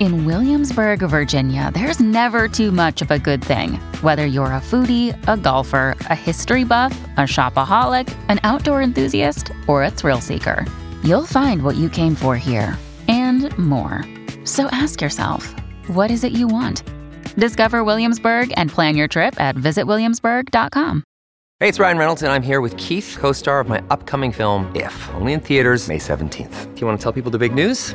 In Williamsburg, Virginia, there's never too much of a good thing. Whether you're a foodie, a golfer, a history buff, a shopaholic, an outdoor enthusiast, or a thrill seeker, you'll find what you came for here and more. So ask yourself, what is it you want? Discover Williamsburg and plan your trip at visitwilliamsburg.com. Hey, it's Ryan Reynolds, and I'm here with Keith, co star of my upcoming film, If, only in theaters, May 17th. Do you want to tell people the big news?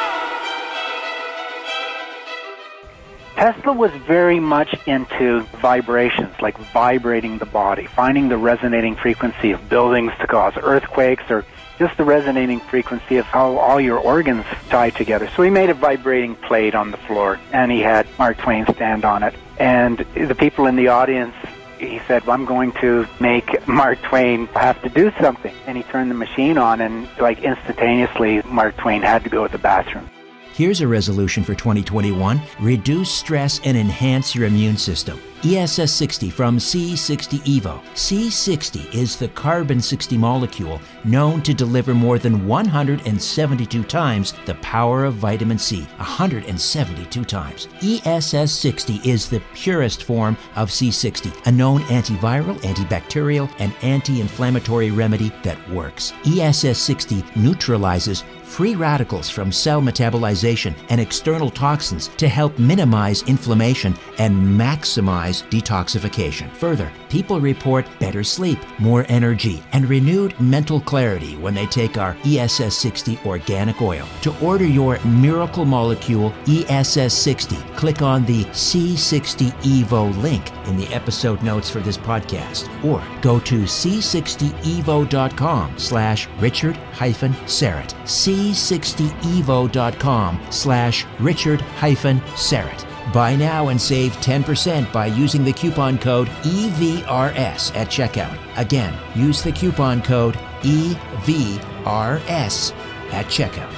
Tesla was very much into vibrations, like vibrating the body, finding the resonating frequency of buildings to cause earthquakes or just the resonating frequency of how all your organs tie together. So he made a vibrating plate on the floor and he had Mark Twain stand on it. And the people in the audience he said, well, I'm going to make Mark Twain have to do something. And he turned the machine on, and like instantaneously, Mark Twain had to go to the bathroom. Here's a resolution for 2021 reduce stress and enhance your immune system. ESS 60 from C60 Evo. C60 is the carbon 60 molecule known to deliver more than 172 times the power of vitamin C. 172 times. ESS 60 is the purest form of C60, a known antiviral, antibacterial, and anti inflammatory remedy that works. ESS 60 neutralizes free radicals from cell metabolization and external toxins to help minimize inflammation and maximize detoxification. Further, people report better sleep, more energy, and renewed mental clarity when they take our ESS 60 organic oil. To order your miracle molecule ESS 60, click on the C60 Evo link in the episode notes for this podcast or go to c60evo.com slash richard hyphen Syrett. c60evo.com slash richard hyphen Syrett. Buy now and save 10% by using the coupon code EVRS at checkout. Again, use the coupon code EVRS at checkout.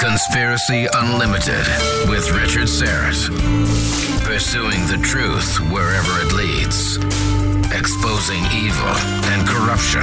Conspiracy Unlimited with Richard Syrett. Pursuing the truth wherever it leads. Exposing evil and corruption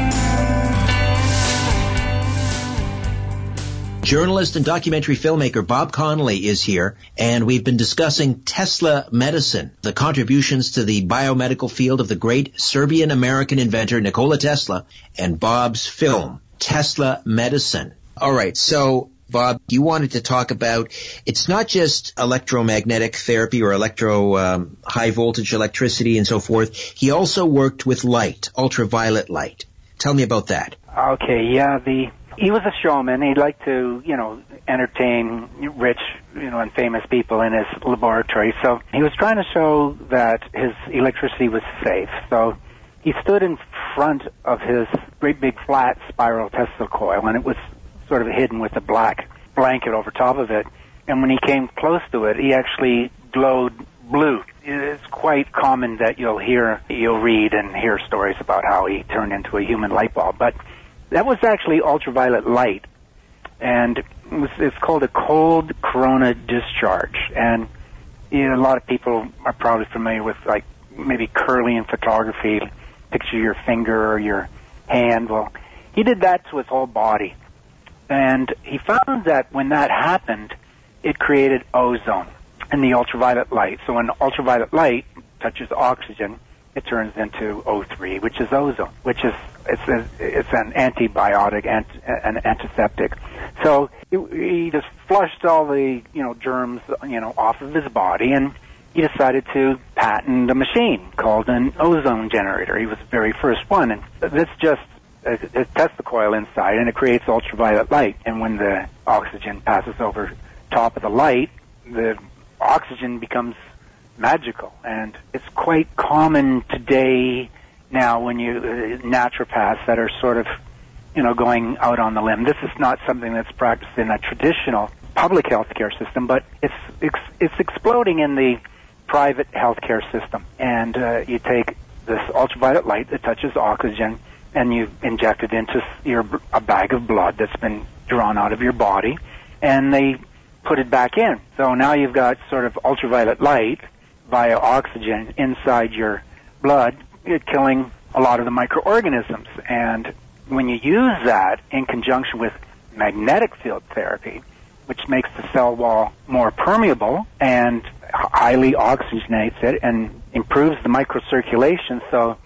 Journalist and documentary filmmaker Bob Connolly is here, and we've been discussing Tesla medicine, the contributions to the biomedical field of the great Serbian American inventor Nikola Tesla, and Bob's film, Tesla Medicine. All right, so Bob, you wanted to talk about it's not just electromagnetic therapy or electro um, high voltage electricity and so forth. He also worked with light, ultraviolet light. Tell me about that. Okay, yeah, the he was a showman. He liked to, you know, entertain rich, you know, and famous people in his laboratory. So he was trying to show that his electricity was safe. So he stood in front of his great big flat spiral Tesla coil, and it was sort of hidden with a black blanket over top of it. And when he came close to it, he actually glowed blue. It's quite common that you'll hear, you'll read and hear stories about how he turned into a human light bulb. But that was actually ultraviolet light, and it was, it's called a cold corona discharge. And you know, a lot of people are probably familiar with like maybe Kirlian photography. Picture your finger or your hand. Well, he did that to his whole body, and he found that when that happened, it created ozone in the ultraviolet light. So when ultraviolet light touches oxygen, it turns into O3, which is ozone, which is it's a, it's an antibiotic and an antiseptic. So he just flushed all the you know germs you know off of his body, and he decided to patent a machine called an ozone generator. He was the very first one, and this just uh, it tests the coil inside, and it creates ultraviolet light. And when the oxygen passes over top of the light, the oxygen becomes magical, and it's quite common today now when you uh, naturopaths that are sort of you know going out on the limb. This is not something that's practiced in a traditional public healthcare system, but it's it's, it's exploding in the private healthcare system. And uh, you take this ultraviolet light that touches oxygen, and you inject it into your a bag of blood that's been drawn out of your body, and they put it back in. So now you've got sort of ultraviolet light via oxygen inside your blood, killing a lot of the microorganisms. And when you use that in conjunction with magnetic field therapy, which makes the cell wall more permeable and highly oxygenates it and improves the microcirculation so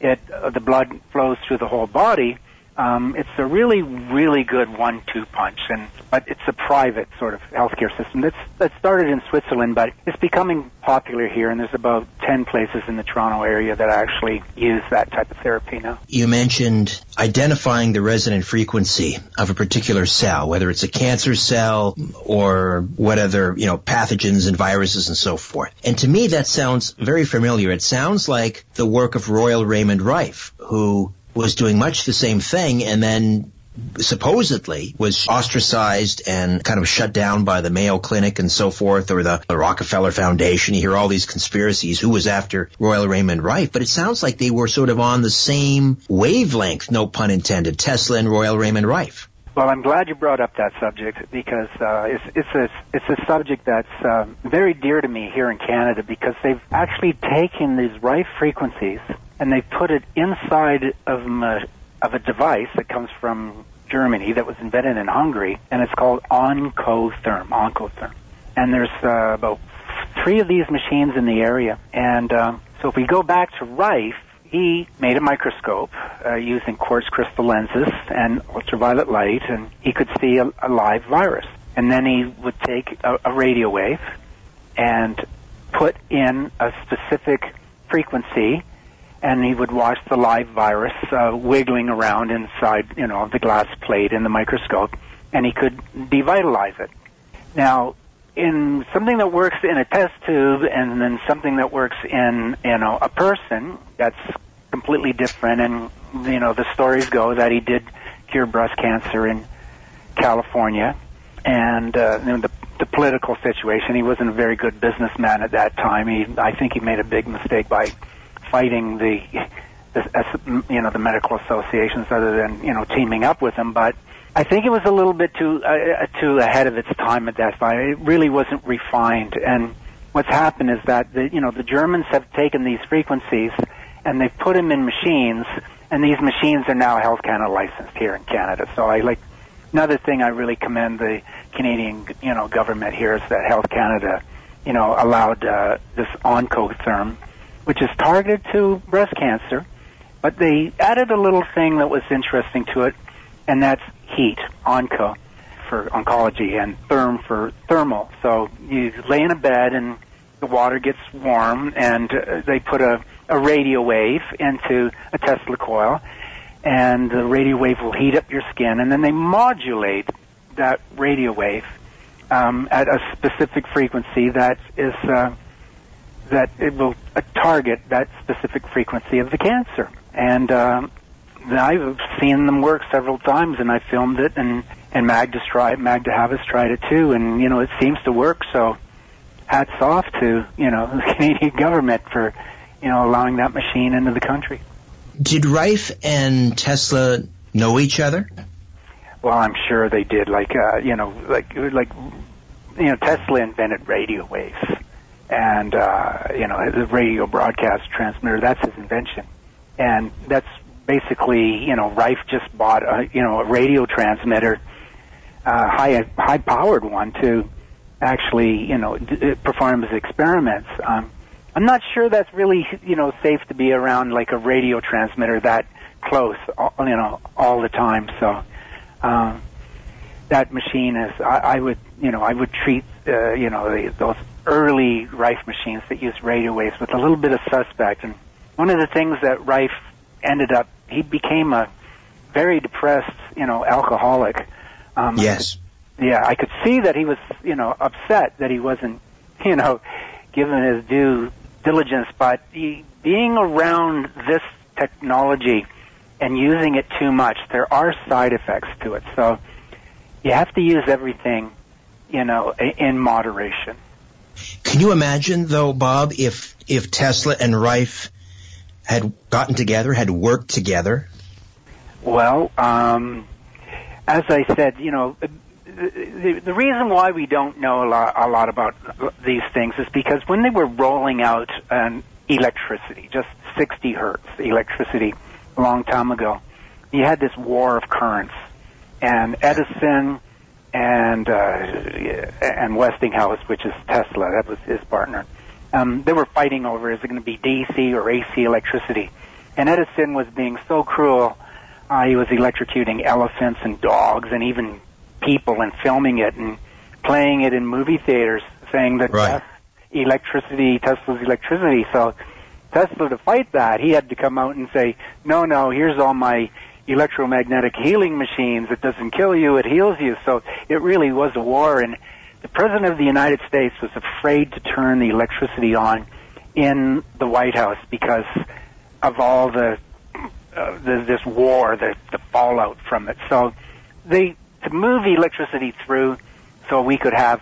it uh, the blood flows through the whole body um, it's a really, really good one-two punch, and but it's a private sort of healthcare system. That's that started in Switzerland, but it's becoming popular here, and there's about ten places in the Toronto area that actually use that type of therapy now. You mentioned identifying the resonant frequency of a particular cell, whether it's a cancer cell or what other you know pathogens and viruses and so forth. And to me, that sounds very familiar. It sounds like the work of Royal Raymond Rife, who was doing much the same thing and then supposedly was ostracized and kind of shut down by the Mayo Clinic and so forth, or the, the, Rockefeller Foundation. You hear all these conspiracies. Who was after Royal Raymond Rife? But it sounds like they were sort of on the same wavelength, no pun intended, Tesla and Royal Raymond Rife. Well, I'm glad you brought up that subject because uh, it's, it's a it's a subject that's uh, very dear to me here in Canada because they've actually taken these Rife frequencies and they put it inside of a, of a device that comes from Germany that was invented in Hungary, and it's called Oncotherm. Oncotherm, and there's uh, about three of these machines in the area. And uh, so, if we go back to Rife, he made a microscope uh, using quartz crystal lenses and ultraviolet light, and he could see a, a live virus. And then he would take a, a radio wave and put in a specific frequency and he would watch the live virus uh, wiggling around inside, you know, the glass plate in the microscope, and he could devitalize it. Now, in something that works in a test tube and then something that works in, you know, a person, that's completely different. And, you know, the stories go that he did cure breast cancer in California. And, uh, you know, the, the political situation, he wasn't a very good businessman at that time. He, I think he made a big mistake by fighting the, the you know the medical associations other than you know teaming up with them, but I think it was a little bit too uh, too ahead of its time at that time. It really wasn't refined, and what's happened is that the you know the Germans have taken these frequencies and they've put them in machines, and these machines are now Health Canada licensed here in Canada. So I like another thing I really commend the Canadian, you know, government here is that Health Canada, you know, allowed uh, this Oncotherm, which is targeted to breast cancer, but they added a little thing that was interesting to it, and that's heat, onco for oncology, and therm for thermal. So you lay in a bed and the water gets warm, and uh, they put a, a radio wave into a Tesla coil, and the radio wave will heat up your skin, and then they modulate that radio wave um, at a specific frequency that is uh, that it will uh, target that specific frequency of the cancer. And um, I've seen them work several times, and I filmed it, and and Magda's tried, Magda Havas tried it too, and you know it seems to work. So hats off to you know the Canadian government for you know allowing that machine into the country. Did Rife and Tesla know each other? Well, I'm sure they did. Like uh, you know, like like you know, Tesla invented radio waves, and uh, you know the radio broadcast transmitter. That's his invention, and that's basically you know Rife just bought a you know a radio transmitter, uh, high high powered one to actually you know d- perform his experiments. Um, I'm not sure that's really you know safe to be around like a radio transmitter that close you know all the time. So. Um, that machine is, I, I would, you know, I would treat, uh, you know, the, those early Rife machines that used radio waves with a little bit of suspect. And one of the things that Rife ended up, he became a very depressed, you know, alcoholic. Um, yes. Yeah, I could see that he was, you know, upset that he wasn't, you know, given his due diligence. But he, being around this technology and using it too much, there are side effects to it. So you have to use everything, you know, in moderation. Can you imagine, though, Bob, if if Tesla and Rife had gotten together, had worked together? Well, um, as I said, you know, the, the reason why we don't know a lot, a lot about these things is because when they were rolling out um, electricity, just 60 hertz electricity, a long time ago, you had this war of currents, and Edison and uh, and Westinghouse, which is Tesla, that was his partner. Um, they were fighting over is it going to be DC or AC electricity, and Edison was being so cruel. Uh, he was electrocuting elephants and dogs and even people and filming it and playing it in movie theaters, saying that right. electricity, Tesla's electricity. So Tesla to fight that, he had to come out and say, no, no, here's all my electromagnetic healing machines. It doesn't kill you, it heals you. So it really was a war. And the President of the United States was afraid to turn the electricity on in the White House because of all the, uh, the this war, the, the fallout from it. So they, to move electricity through so we could have,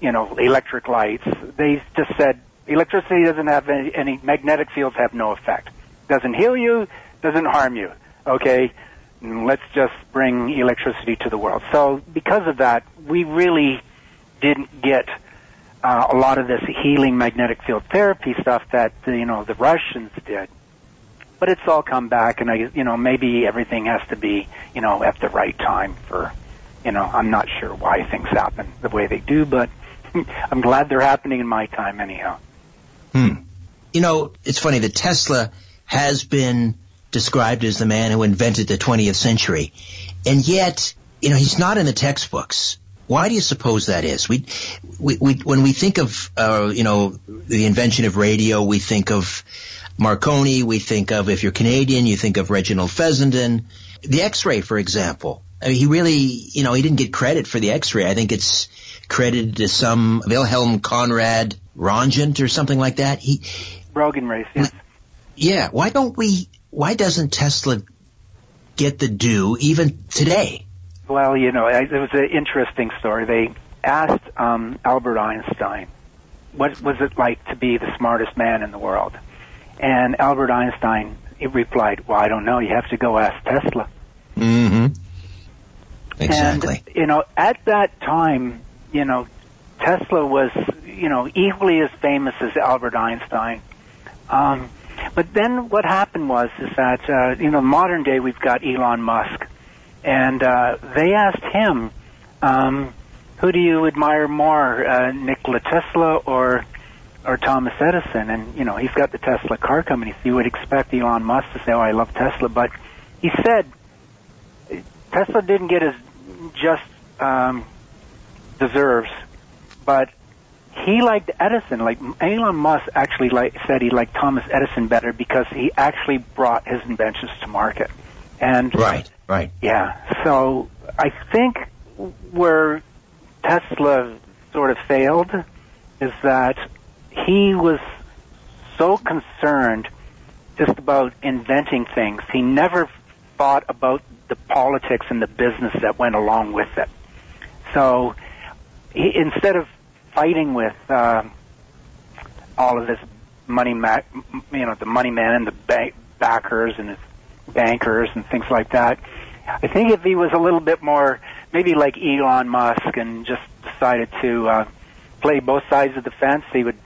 you know, electric lights, they just said, Electricity doesn't have any, any magnetic fields have no effect. Doesn't heal you, doesn't harm you. Okay, let's just bring electricity to the world. So because of that, we really didn't get uh, a lot of this healing magnetic field therapy stuff that you know the Russians did. But it's all come back, and I, you know, maybe everything has to be, you know, at the right time for, you know, I'm not sure why things happen the way they do, but I'm glad they're happening in my time anyhow. Hmm. You know, it's funny that Tesla has been described as the man who invented the 20th century. And yet, you know, he's not in the textbooks. Why do you suppose that is? We, we, we when we think of, uh, you know, the invention of radio, we think of Marconi, we think of, if you're Canadian, you think of Reginald Fessenden. The X-ray, for example. I mean, he really, you know, he didn't get credit for the X-ray. I think it's credited to some Wilhelm Conrad Röntgen or something like that. He Roentgen rays, yes. Yeah. Why don't we? Why doesn't Tesla get the due even today? Well, you know, it was an interesting story. They asked um, Albert Einstein, "What was it like to be the smartest man in the world?" And Albert Einstein he replied, "Well, I don't know. You have to go ask Tesla." Mm-hmm. Exactly. And you know, at that time, you know, Tesla was, you know, equally as famous as Albert Einstein. Um, but then what happened was is that uh, you know modern day we've got Elon Musk, and uh, they asked him, um, "Who do you admire more, uh, Nikola Tesla or or Thomas Edison?" And you know, he's got the Tesla car company, so you would expect Elon Musk to say, "Oh, I love Tesla," but he said Tesla didn't get his just um, deserves, but he liked Edison. Like Elon Musk actually like, said he liked Thomas Edison better because he actually brought his inventions to market. And right, right, yeah. So I think where Tesla sort of failed is that he was so concerned just about inventing things. He never thought about the politics and the business that went along with it. So he, instead of fighting with uh, all of this money, ma- you know, the money man and the bank backers and his bankers and things like that. I think if he was a little bit more, maybe like Elon Musk, and just decided to uh, play both sides of the fence, he would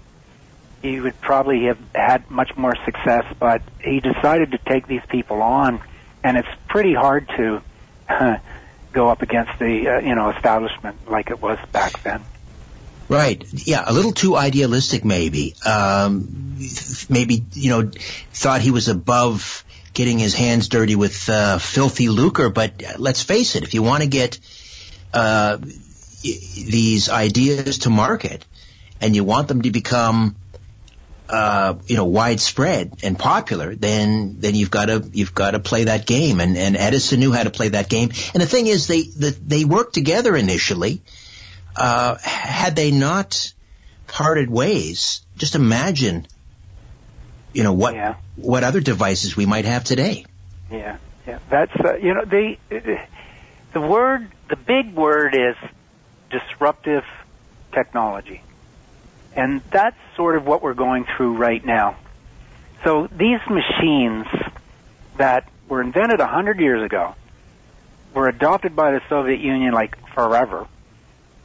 he would probably have had much more success. But he decided to take these people on, and it's pretty hard to go up against the uh, you know establishment like it was back then. Right. Yeah, a little too idealistic, maybe. Um, maybe you know, thought he was above getting his hands dirty with uh, filthy lucre. But let's face it, if you want to get uh, these ideas to market and you want them to become uh, you know widespread and popular, then then you've got to you've got to play that game. And, and Edison knew how to play that game. And the thing is, they the, they worked together initially. Uh, had they not parted ways, just imagine, you know what yeah. what other devices we might have today. Yeah, yeah. That's uh, you know the the word the big word is disruptive technology. And that's sort of what we're going through right now. So these machines that were invented a hundred years ago were adopted by the Soviet Union like forever,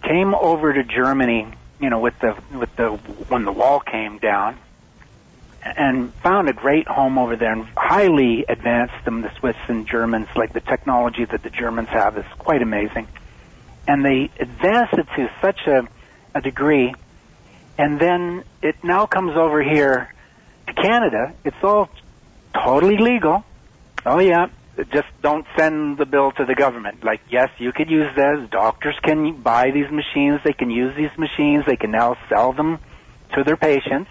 came over to Germany, you know, with the with the when the wall came down, and found a great home over there and highly advanced them. The Swiss and Germans, like the technology that the Germans have, is quite amazing, and they advanced it to such a, a degree and then it now comes over here to Canada. It's all totally legal. Oh yeah, just don't send the bill to the government. Like yes, you could use this. Doctors can buy these machines. They can use these machines. They can now sell them to their patients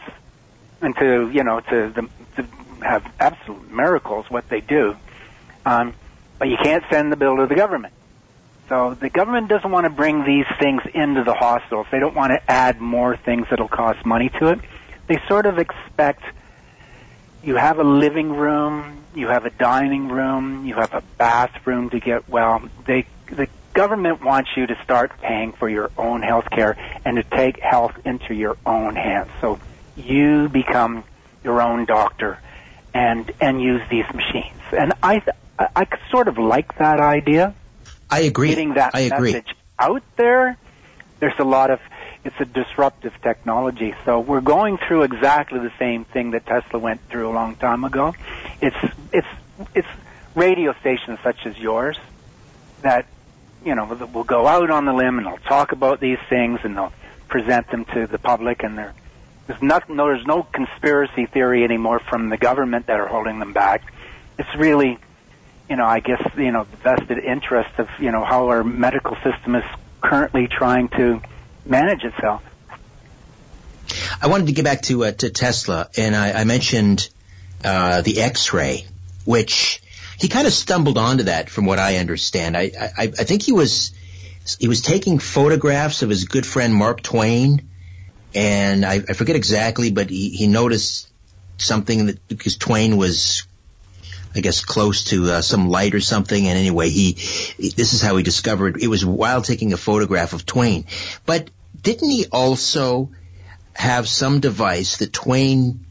and to you know to, the, to have absolute miracles what they do. Um, but you can't send the bill to the government. So the government doesn't want to bring these things into the hospitals. They don't want to add more things that'll cost money to it. They sort of expect you have a living room, you have a dining room, you have a bathroom to get well. They the government wants you to start paying for your own health care and to take health into your own hands. So you become your own doctor and and use these machines. And I I, I sort of like that idea I agree. Getting that I agree. message out there, there's a lot of it's a disruptive technology. So we're going through exactly the same thing that Tesla went through a long time ago. It's it's it's radio stations such as yours that you know will go out on the limb and they'll talk about these things and they'll present them to the public and there there's no there's no conspiracy theory anymore from the government that are holding them back. It's really you know, I guess, you know, the vested interest of, you know, how our medical system is currently trying to manage itself. I wanted to get back to uh, to Tesla, and I, I mentioned uh, the X-ray, which he kind of stumbled onto that, from what I understand. I, I I think he was he was taking photographs of his good friend Mark Twain, and I, I forget exactly, but he, he noticed something that because Twain was I guess close to uh, some light or something. And anyway, he, this is how he discovered it was while taking a photograph of Twain. But didn't he also have some device that Twain,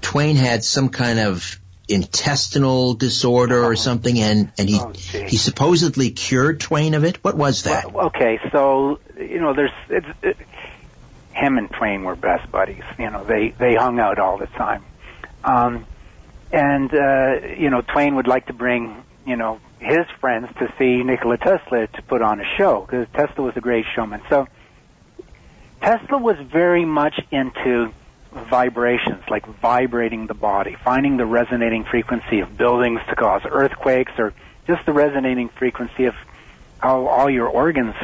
Twain had some kind of intestinal disorder or something and, and he, oh, he supposedly cured Twain of it? What was that? Well, okay, so, you know, there's, it's, it, him and Twain were best buddies. You know, they, they hung out all the time. Um, and uh, you know Twain would like to bring you know his friends to see Nikola Tesla to put on a show because Tesla was a great showman. So Tesla was very much into vibrations, like vibrating the body, finding the resonating frequency of buildings to cause earthquakes, or just the resonating frequency of how all your organs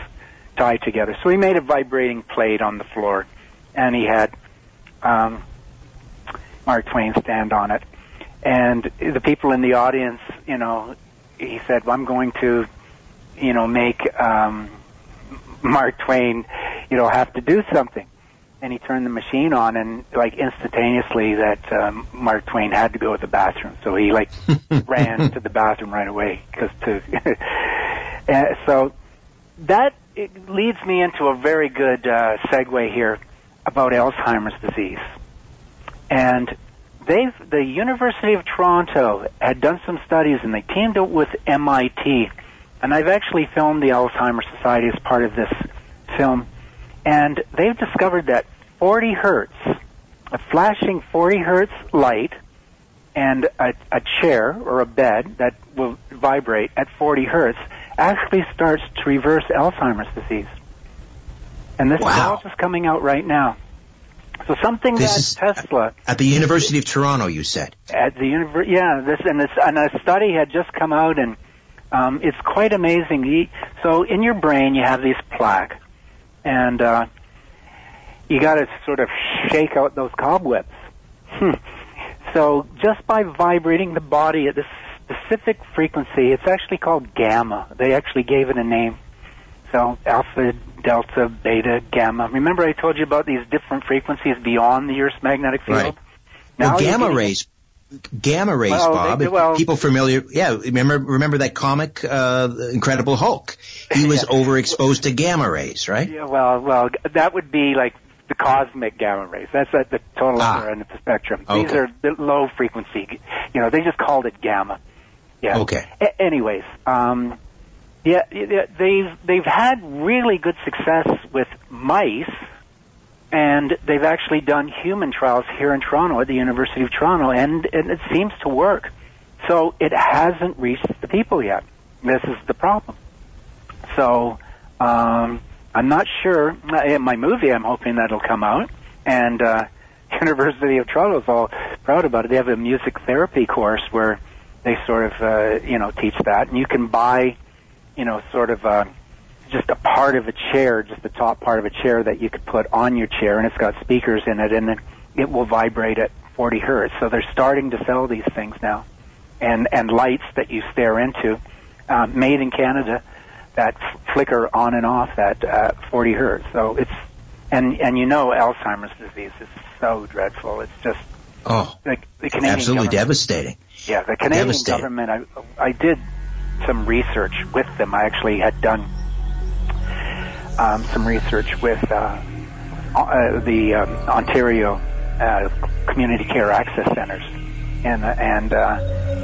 tie together. So he made a vibrating plate on the floor, and he had um, Mark Twain stand on it. And the people in the audience, you know, he said, well, "I'm going to, you know, make um, Mark Twain, you know, have to do something." And he turned the machine on, and like instantaneously, that um, Mark Twain had to go to the bathroom. So he like ran to the bathroom right away because to. and so that it leads me into a very good uh, segue here about Alzheimer's disease. And they've the University of Toronto had done some studies, and they teamed up with MIT. And I've actually filmed the Alzheimer's Society as part of this film, and they've discovered that 40 hertz, a flashing 40 hertz light, and a, a chair or a bed that will vibrate at 40 hertz actually starts to reverse Alzheimer's disease. And this is all just coming out right now. So something This that Tesla At the University of Toronto, you said. at the univer- yeah this and this and a study had just come out and um, it's quite amazing so in your brain you have these plaque and uh, you got to sort of shake out those cobwebs Hmm. so just by vibrating the body at this specific frequency it's actually called gamma they actually gave it a name so alpha, delta, beta, gamma. Remember I told you about these different frequencies beyond the Earth's magnetic field? Right. Now well, gamma rays. Gamma rays, Well, Bob. they- well- people familiar, yeah. Remember, remember that comic, uh, Incredible Hulk. He was overexposed to gamma rays, right? Yeah, well, well, that would be like the cosmic gamma rays. That's at the total Ah. other end of the spectrum. These are the low frequency. You know, they just called it gamma. Yeah. Okay. A- anyways, um, yeah, they've they've had really good success with mice, and they've actually done human trials here in Toronto at the University of Toronto, and, and it seems to work. So it hasn't reached the people yet. This is the problem. So um, I'm not sure. In my movie, I'm hoping that'll come out, and uh, University of Toronto is all proud about it. They have a music therapy course where they sort of uh, you know teach that, and you can buy you know sort of a, just a part of a chair, just the top part of a chair that you could put on your chair, and it's got speakers in it, and then it will vibrate at 40 hertz. So they're starting to sell these things now, and and lights that you stare into, uh, made in Canada, that f- flicker on and off at uh, 40 hertz. So it's and and you know Alzheimer's disease is so dreadful. It's just Oh, the, the Canadian absolutely devastating. yeah, the Canadian government. I I did some research with them. I actually had done um, some research with uh, uh, the um, Ontario uh, Community Care Access Centers, and and uh,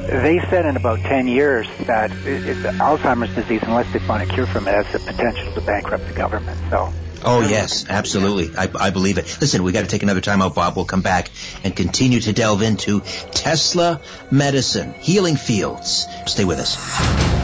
they said in about ten years that it, it, Alzheimer's disease, unless they find a cure from it, has the potential to bankrupt the government. So. Oh yes, absolutely. I, I believe it. Listen, we got to take another time out, Bob. We'll come back and continue to delve into Tesla medicine, healing fields. Stay with us.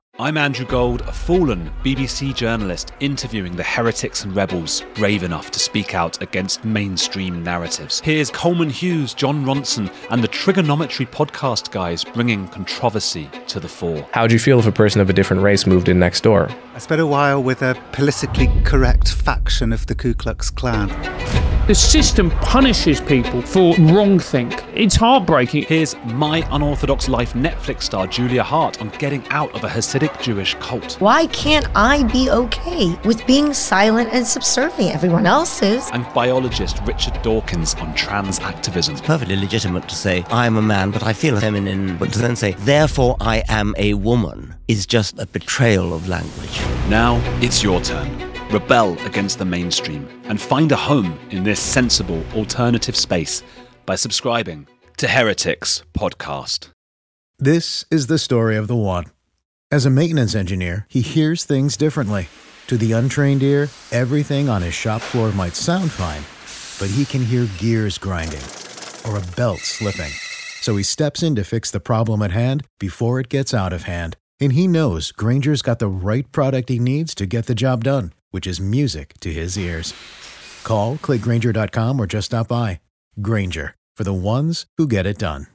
I'm Andrew Gold, a fallen BBC journalist interviewing the heretics and rebels brave enough to speak out against mainstream narratives. Here's Coleman Hughes, Jon Ronson, and the Trigonometry podcast guys bringing controversy to the fore. How would you feel if a person of a different race moved in next door? I spent a while with a politically correct faction of the Ku Klux Klan. The system punishes people for wrong think. It's heartbreaking. Here's My Unorthodox Life Netflix star Julia Haart on getting out of a Hasidic Jewish cult. Why can't I be okay with being silent and subservient? Everyone else is. And biologist Richard Dawkins on trans activism. It's perfectly legitimate to say, I am a man, but I feel feminine. But to then say, therefore I am a woman, is just a betrayal of language. Now it's your turn. Rebel against the mainstream and find a home in this sensible alternative space by subscribing to Heretics Podcast. This is the story of the one. As a maintenance engineer, he hears things differently. To the untrained ear, everything on his shop floor might sound fine, but he can hear gears grinding or a belt slipping. So he steps in to fix the problem at hand before it gets out of hand. And he knows Grainger's got the right product he needs to get the job done which is music to his ears. Call, clickgrainger.com, or just stop by. Grainger, for the ones who get it done.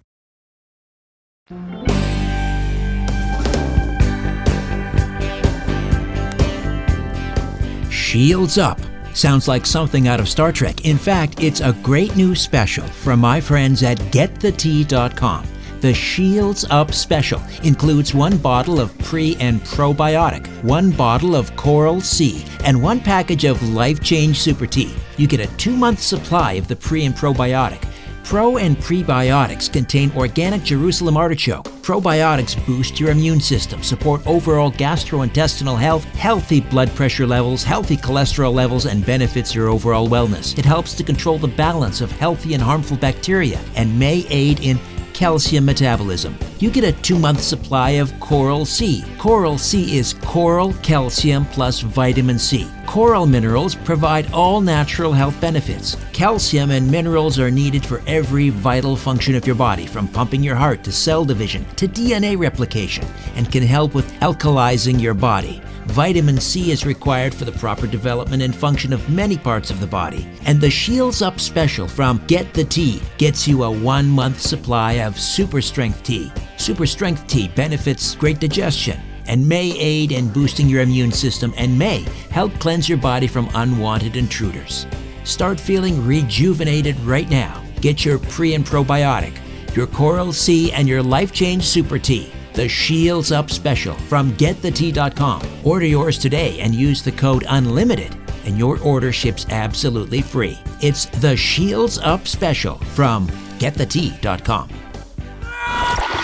Shields Up. Sounds like something out of Star Trek. In fact, it's a great new special from my friends at GetTheTea.com. The Shields Up Special includes one bottle of pre and probiotic, one bottle of Coral C, and one package of Life Change Super Tea. You get a two month supply of the pre and probiotic. Pro and prebiotics contain organic Jerusalem artichoke. Probiotics boost your immune system, support overall gastrointestinal health, healthy blood pressure levels, healthy cholesterol levels, and benefits your overall wellness. It helps to control the balance of healthy and harmful bacteria and may aid in calcium metabolism. You get a two month supply of Coral C. Coral C is coral, calcium, plus vitamin C. Coral minerals provide all natural health benefits. Calcium and minerals are needed for every vital function of your body, from pumping your heart to cell division to DNA replication, and can help with alkalizing your body. Vitamin C is required for the proper development and function of many parts of the body. And the Shields Up special from Get the Tea gets you a one month supply of Super Strength Tea. Super Strength Tea benefits great digestion and may aid in boosting your immune system and may help cleanse your body from unwanted intruders. Start feeling rejuvenated right now. Get your pre and probiotic, your Coral C, and your Life Change Super Tea the Shields Up Special from GetTheTea.com. Order yours today and use the code UNLIMITED, and your order ships absolutely free. It's the Shields Up Special from GetTheTea.com.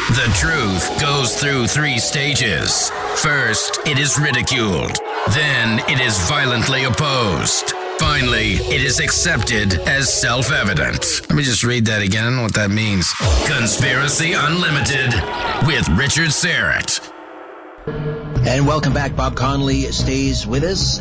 The truth goes through three stages. First, it is ridiculed. Then, it is violently opposed. Finally, it is accepted as self evident. Let me just read that again, what that means. Conspiracy Unlimited with Richard Syrett. And welcome back. Bob Connolly stays with us.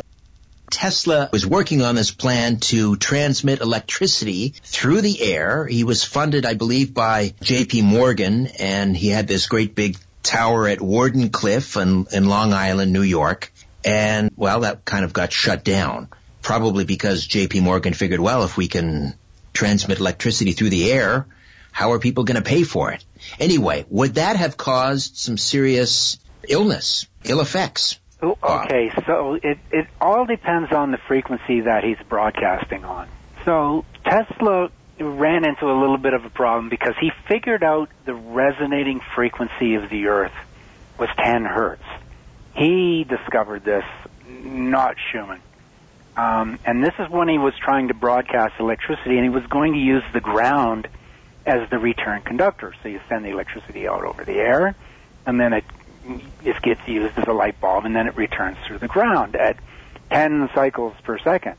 Tesla was working on this plan to transmit electricity through the air. He was funded, I believe, by JP Morgan, and he had this great big tower at Wardenclyffe in, in Long Island, New York. And, well, that kind of got shut down probably because JP Morgan figured, well, if we can transmit electricity through the air, how are people going to pay for it? Anyway, would that have caused some serious illness, ill effects? Oh, okay, so it, it all depends on the frequency that he's broadcasting on. So Tesla ran into a little bit of a problem because he figured out the resonating frequency of the Earth was 10 hertz. He discovered this, not Schumann. Um, and this is when he was trying to broadcast electricity, and he was going to use the ground as the return conductor. So you send the electricity out over the air, and then it it gets used as a light bulb, and then it returns through the ground at 10 cycles per second.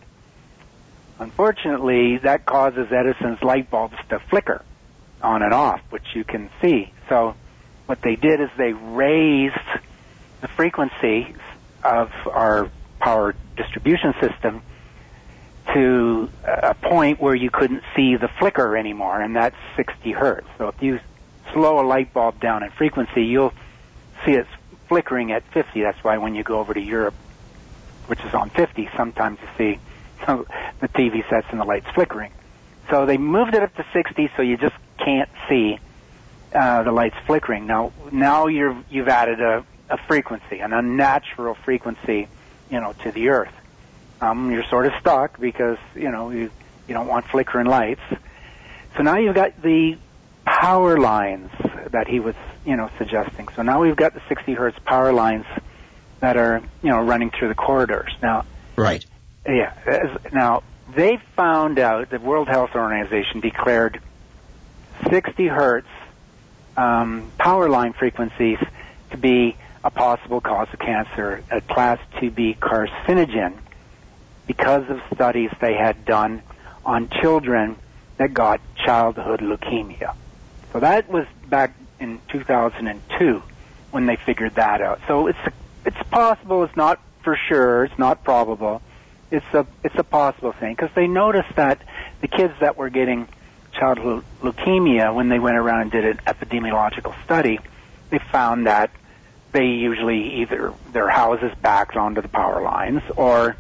Unfortunately, that causes Edison's light bulbs to flicker on and off, which you can see. So what they did is they raised the frequency of our power distribution system to a point where you couldn't see the flicker anymore, and that's 60 hertz. So if you slow a light bulb down in frequency, you'll see it flickering at 50. That's why when you go over to Europe, which is on 50, sometimes you see the TV sets and the lights flickering. So they moved it up to 60, so you just can't see uh, the lights flickering. Now, now you're you've added a, a frequency, an unnatural frequency, you know, to the Earth. Um, you're sort of stuck because you know you you don't want flickering lights. So now you've got the power lines that he was you know suggesting. So now we've got the 60 hertz power lines that are you know running through the corridors. Now, right? Yeah. As, now they found out the World Health Organization declared 60 hertz um, power line frequencies to be a possible cause of cancer, a class 2B carcinogen, because of studies they had done on children that got childhood leukemia. So that was back in 2002 when they figured that out. So it's it's possible. It's not for sure. It's not probable. It's a it's a possible thing because they noticed that the kids that were getting childhood leukemia when they went around and did an epidemiological study, they found that they usually either their houses backed onto the power lines or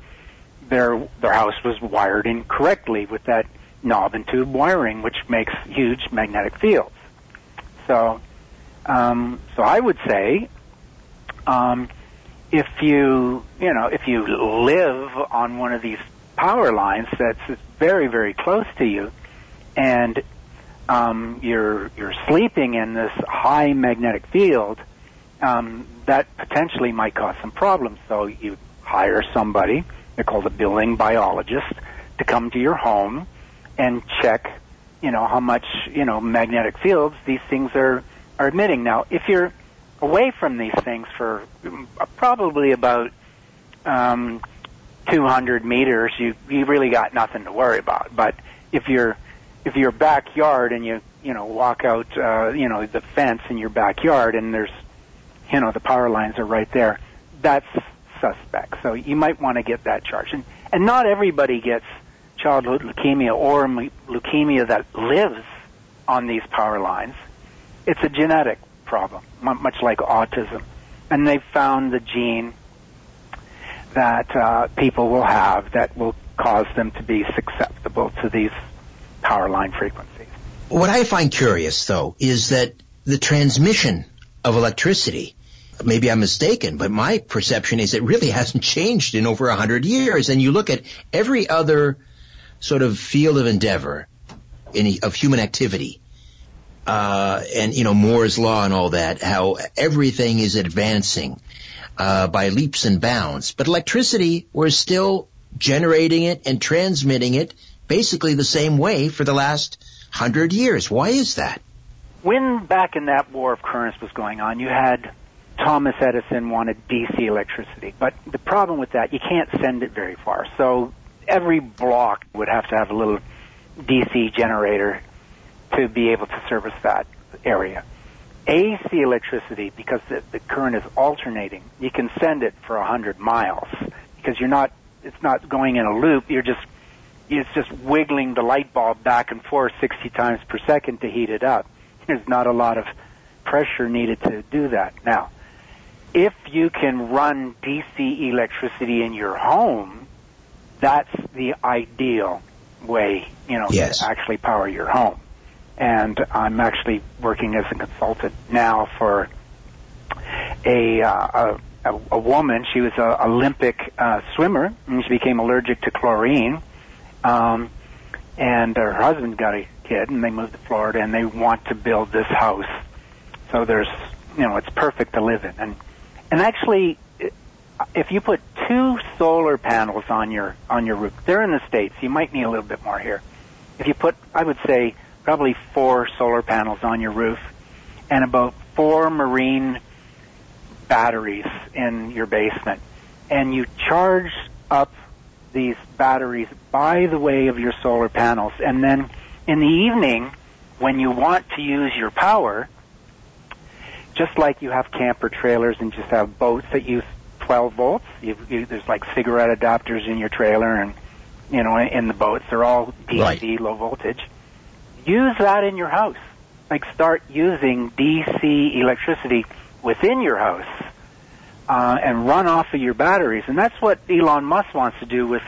their their house was wired incorrectly with that knob and tube wiring, which makes huge magnetic fields. So, um, so I would say, um, if you you know if you live on one of these power lines that's very very close to you, and um, you're you're sleeping in this high magnetic field, um, that potentially might cause some problems. So you hire somebody, they're called a building biologist, to come to your home and check, you know, how much you know magnetic fields these things are are emitting. Now, if you're away from these things for probably about um, 200 meters, you you really got nothing to worry about. But if you're if your backyard and you you know walk out uh, you know the fence in your backyard and there's you know the power lines are right there, that's suspect. So you might want to get that charged. And and not everybody gets childhood leukemia or leukemia that lives on these power lines. It's a genetic problem, much like autism. And they've found the gene that uh, people will have that will cause them to be susceptible to these power line frequencies. What I find curious, though, is that the transmission of electricity, maybe I'm mistaken, but my perception is it really hasn't changed in over a hundred years. And you look at every other sort of field of endeavor in, of human activity, uh, and you know Moore's law and all that, how everything is advancing uh, by leaps and bounds. But electricity, we're still generating it and transmitting it basically the same way for the last hundred years. Why is that? When back in that war of currents was going on, you had Thomas Edison wanted DC electricity, but the problem with that, you can't send it very far. So every block would have to have a little DC generator to be able to service that area. AC electricity, because the, the current is alternating, you can send it for a hundred miles because you're not. It's not going in a loop. You're just it's just wiggling the light bulb back and forth 60 times per second to heat it up. There's not a lot of pressure needed to do that. Now, if you can run DC electricity in your home, that's the ideal way, you know, yes. to actually power your home. And I'm actually working as a consultant now for a uh, a, a woman. She was an Olympic uh, swimmer, and she became allergic to chlorine um, and her husband got a kid, and they moved to Florida, and they want to build this house. So there's, you know, it's perfect to live in. And and actually, if you put two solar panels on your on your roof, they're in the states. You might need a little bit more here. If you put, I would say, probably four solar panels on your roof, and about four marine batteries in your basement, and you charge up these batteries by the way of your solar panels. And then in the evening, when you want to use your power, just like you have camper trailers and just have boats that use 12 volts, you, you, there's like cigarette adapters in your trailer and, you know, in the boats, they're all DC, right. low voltage. Use that in your house. Like start using DC electricity within your house uh, and run off of your batteries. And that's what Elon Musk wants to do with,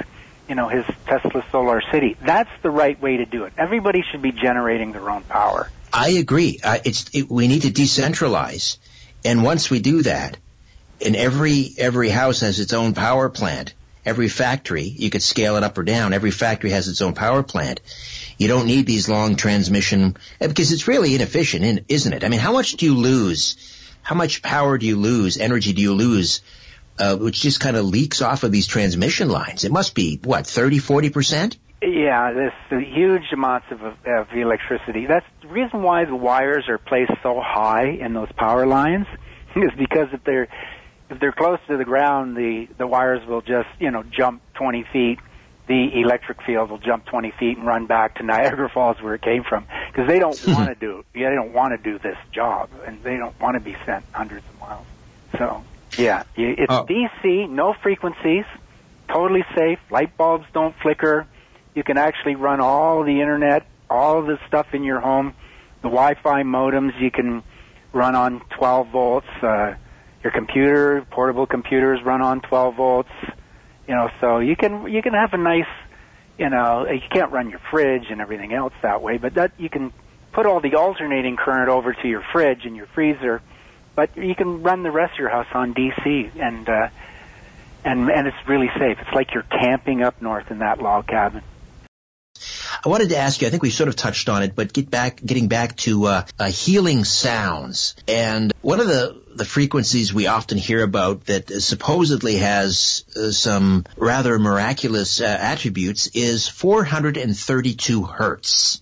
you know, his Tesla Solar City. That's the right way to do it. Everybody should be generating their own power. I agree. It's it, we need to decentralize, and once we do that, and every every house has its own power plant. Every factory, you could scale it up or down. Every factory has its own power plant. You don't need these long transmission because it's really inefficient, isn't it? I mean, how much do you lose? How much power do you lose? Energy do you lose? Uh, which just kind of leaks off of these transmission lines. It must be what 30, 40 percent. Yeah, there's huge amounts of, of electricity. That's the reason why the wires are placed so high in those power lines, is because if they're if they're close to the ground, the the wires will just you know jump 20 feet. The electric field will jump 20 feet and run back to Niagara Falls where it came from because they don't want to do yeah they don't want to do this job and they don't want to be sent hundreds of miles. So yeah, it's oh. DC, no frequencies, totally safe. Light bulbs don't flicker. You can actually run all the internet, all the stuff in your home. The Wi-Fi modems you can run on 12 volts. Uh, your computer, portable computers run on 12 volts. You know, so you can you can have a nice, you know, you can't run your fridge and everything else that way, but that you can put all the alternating current over to your fridge and your freezer, but you can run the rest of your house on DC and uh, and and it's really safe. It's like you're camping up north in that log cabin. I wanted to ask you. I think we sort of touched on it, but get back, getting back to uh, uh, healing sounds. And one of the the frequencies we often hear about that supposedly has uh, some rather miraculous uh, attributes is 432 hertz.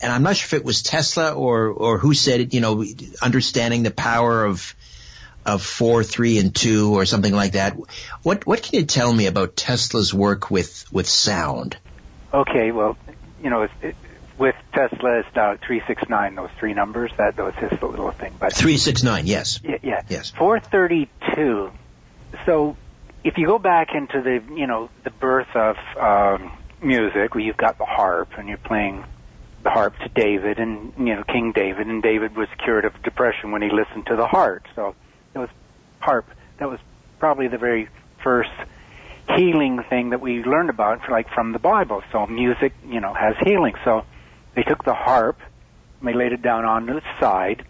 And I'm not sure if it was Tesla or or who said it. You know, understanding the power of of four, three, and two, or something like that. What what can you tell me about Tesla's work with with sound? Okay, well, you know, it, with Tesla, it's now 369, those three numbers. That, was his little thing. But 369, yes. Yeah, yeah. Yes. 432. So if you go back into the, you know, the birth of um, music, where you've got the harp and you're playing the harp to David and, you know, King David, and David was cured of depression when he listened to the harp. So it was harp. That was probably the very first healing thing that we learned about, like from the Bible. So music, you know, has healing. So they took the harp, and they laid it down on its side,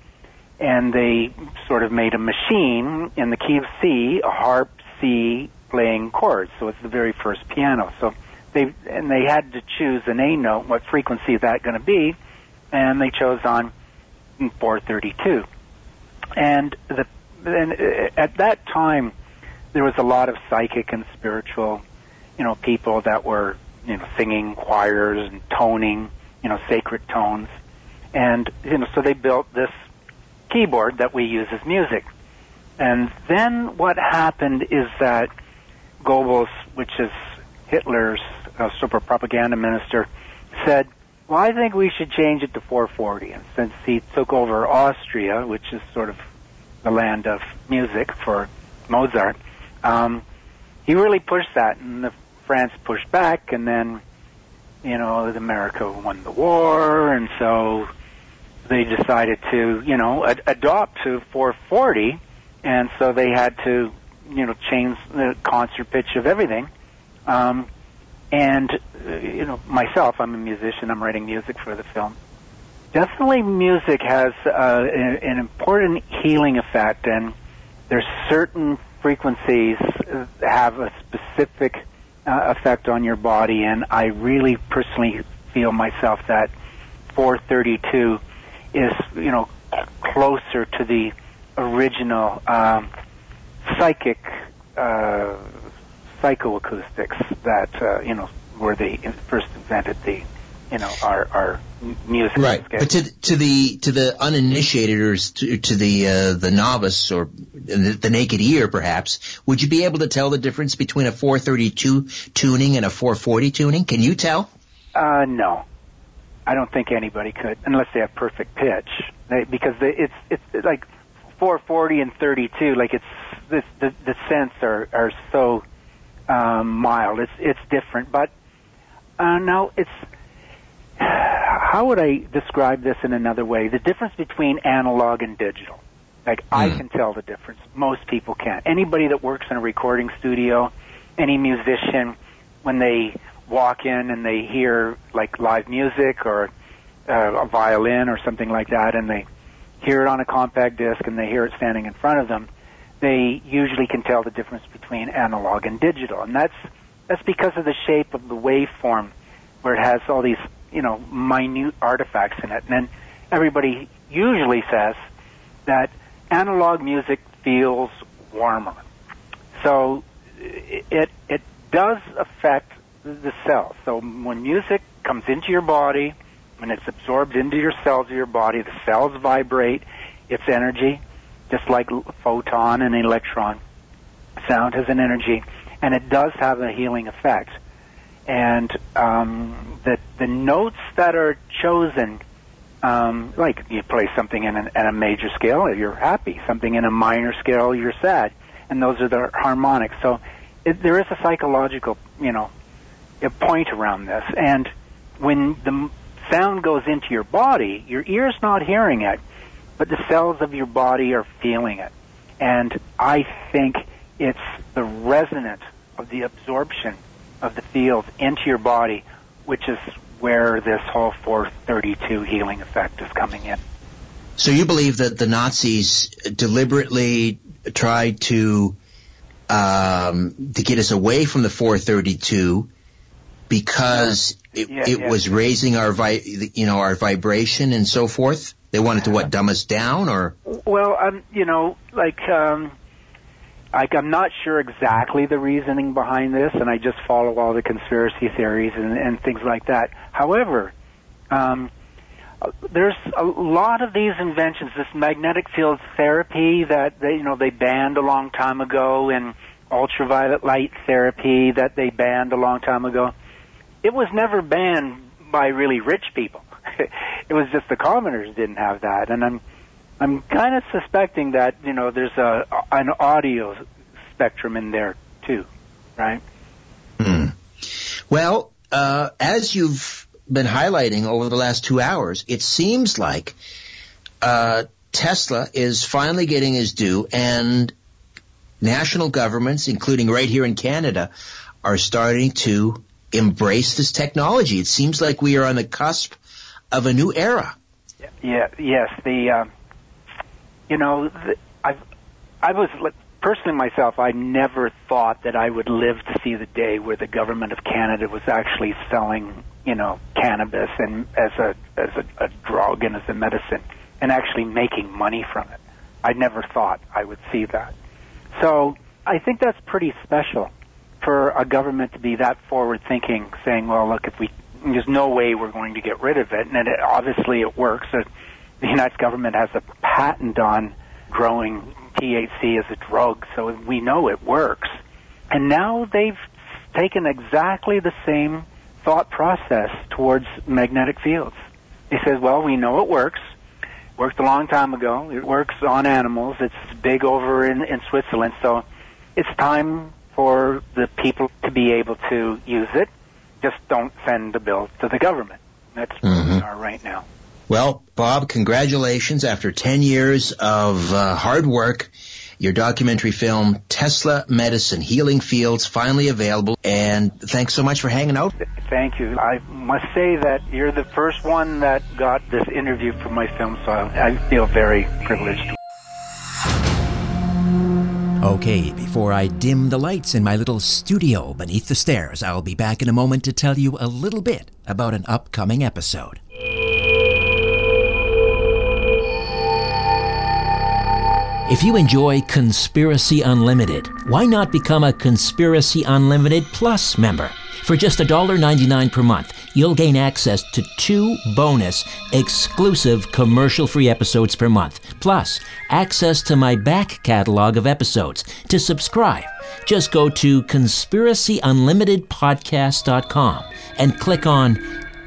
and they sort of made a machine in the key of C, a harp C playing chords. So it's the very first piano. So they and they had to choose an A note, what frequency is that going to be, and they chose on 432. And the and uh, at that time there was a lot of psychic and spiritual, you know, people that were, you know, singing choirs and toning, you know, sacred tones. And, you know, so they built this keyboard that we use as music. And then what happened is that Goebbels, which is Hitler's uh, super propaganda minister, said, well, I think we should change it to 440. And since he took over Austria, which is sort of the land of music for Mozart, um, he really pushed that, and the France pushed back, and then you know America won the war, and so they decided to you know ad- adopt to 440, and so they had to you know change the concert pitch of everything. Um, and uh, you know myself, I'm a musician. I'm writing music for the film. Definitely, music has uh, an, an important healing effect, and there's certain frequencies have a specific uh, effect on your body, and I really personally feel myself that 432 is, you know, closer to the original um, psychic uh, psychoacoustics that uh, you know were they first invented the you know our our music. Right, but to to the to the uninitiated or to, to the uh, the novice or the, the, naked ear, perhaps, would you be able to tell the difference between a 432 tuning and a 440 tuning? Can you tell? Uh, no, I don't think anybody could, unless they have perfect pitch, they, because they, it's it's like 440 and 32. Like it's this the the cents are are so um, mild. It's it's different, but uh, no, it's how would I describe this in another way? The difference between analog and digital. Like I can tell the difference. Most people can't. Anybody that works in a recording studio, any musician, when they walk in and they hear like live music or uh, a violin or something like that, and they hear it on a compact disc and they hear it standing in front of them, they usually can tell the difference between analog and digital, and that's that's because of the shape of the waveform, where it has all these you know minute artifacts in it, and then everybody usually says that analog music feels warmer. So it it does affect the cells. So when music comes into your body, when it's absorbed into your cells of your body, the cells vibrate its energy, just like photon and electron. Sound has an energy, and it does have a healing effect. And um, the the notes that are chosen um, like you play something in, an, a major scale, you're happy. Something in a minor scale, you're sad, and those are the harmonics. So it, there is a psychological, you know, a point around this. And when the sound goes into your body, your ear's not hearing it, but the cells of your body are feeling it. And I think it's the resonance of the absorption of the fields into your body, which is where this whole 432 healing effect is coming in. So you believe that the Nazis deliberately tried to um, to get us away from the 432 because it, Yeah, it yeah. was raising our vi- you know our vibration and so forth. They wanted to what dumb us down or Well, um, you know, like, um, like I'm not sure exactly the reasoning behind this, and I just follow all the conspiracy theories and, and things like that. However, um, there's a lot of these inventions, this magnetic field therapy that they, you know, they banned a long time ago, and ultraviolet light therapy that they banned a long time ago. It was never banned by really rich people. it was just the commoners didn't have that, and I'm I'm kind of suspecting that you know there's a an audio spectrum in there too, right? Well, uh, as you've been highlighting over the last two hours, it seems like uh, Tesla is finally getting his due, and national governments, including right here in Canada, are starting to embrace this technology. It seems like we are on the cusp of a new era. Yeah, yes. The um, you know, I I was personally myself. I never thought that I would live to see the day where the government of Canada was actually selling, you know, cannabis and as a as a, a drug and as a medicine, and actually making money from it. I never thought I would see that. So I think that's pretty special for a government to be that forward thinking, saying, "Well, look, if we there's no way we're going to get rid of it," and it, obviously it works. Uh, The United government has a patent on growing THC as a drug, so we know it works. And now they've taken exactly the same thought process towards magnetic fields. They said, "Well, we know it works." It Worked a long time ago. It works on animals. It's big over in, in Switzerland. So it's time for the people to be able to use it. Just don't send the bill to the government. That's where we mm-hmm. are right now. Well, Bob, congratulations. After 10 years of uh, hard work, your documentary film, Tesla Medicine, Healing Fields, finally available. And thanks so much for hanging out. Thank you. I must say that you're the first one that got this interview for my film, so I, I feel very privileged. Okay, before I dim the lights in my little studio beneath the stairs, I'll be back in a moment to tell you a little bit about an upcoming episode. If you enjoy Conspiracy Unlimited, why not become a Conspiracy Unlimited Plus member? For just $1.99 per month, you'll gain access to two bonus, exclusive commercial free episodes per month, plus access to my back catalog of episodes. To subscribe, just go to conspiracyunlimitedpodcast.com and click on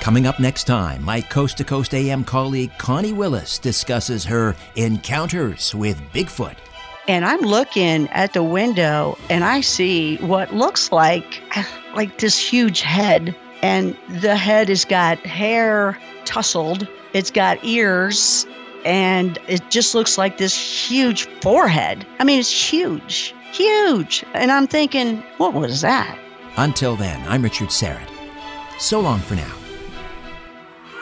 Coming up next time, my Coast to Coast AM colleague Connie Willis discusses her encounters with Bigfoot. And I'm looking at the window and I see what looks like like this huge head and the head has got hair tousled. It's got ears and it just looks like this huge forehead. I mean, it's huge, huge. And I'm thinking, what was that? Until then, I'm Richard Syrett. So long for now.